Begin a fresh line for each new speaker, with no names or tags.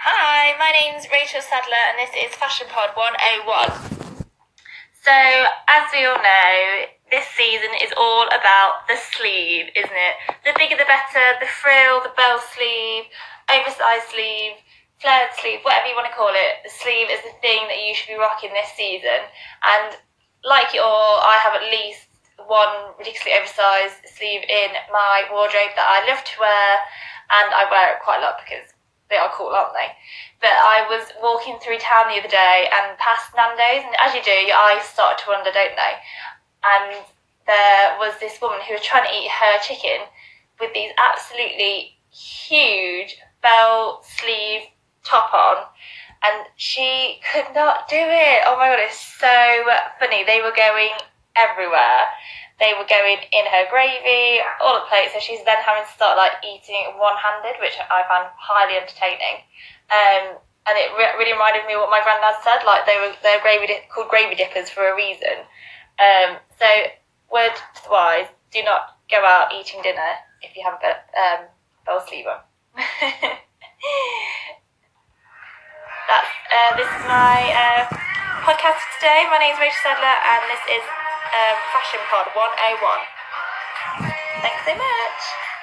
Hi, my name's Rachel Sadler and this is Fashion Pod 101. So, as we all know, this season is all about the sleeve, isn't it? The bigger the better, the frill, the bell sleeve, oversized sleeve, flared sleeve, whatever you want to call it. The sleeve is the thing that you should be rocking this season. And like all, I have at least one ridiculously oversized sleeve in my wardrobe that I love to wear and I wear it quite a lot because they are cool, aren't they? But I was walking through town the other day and past Nando's, and as you do, your eyes start to wander, don't they? And there was this woman who was trying to eat her chicken with these absolutely huge bell sleeve top on, and she could not do it. Oh my god, it's so funny. They were going everywhere. They were going in her gravy, all the plates. So she's then having to start like eating one handed, which I found highly entertaining. Um, and it re- really reminded me of what my granddad said. Like they were they're gravy called gravy dippers for a reason. Um, so word wise, do not go out eating dinner if you have a um, bell sleeve on. That's uh, this is my uh, podcast for today. My name is Rachel Sadler, and this is um, Fashion Pod 101. Thanks so much.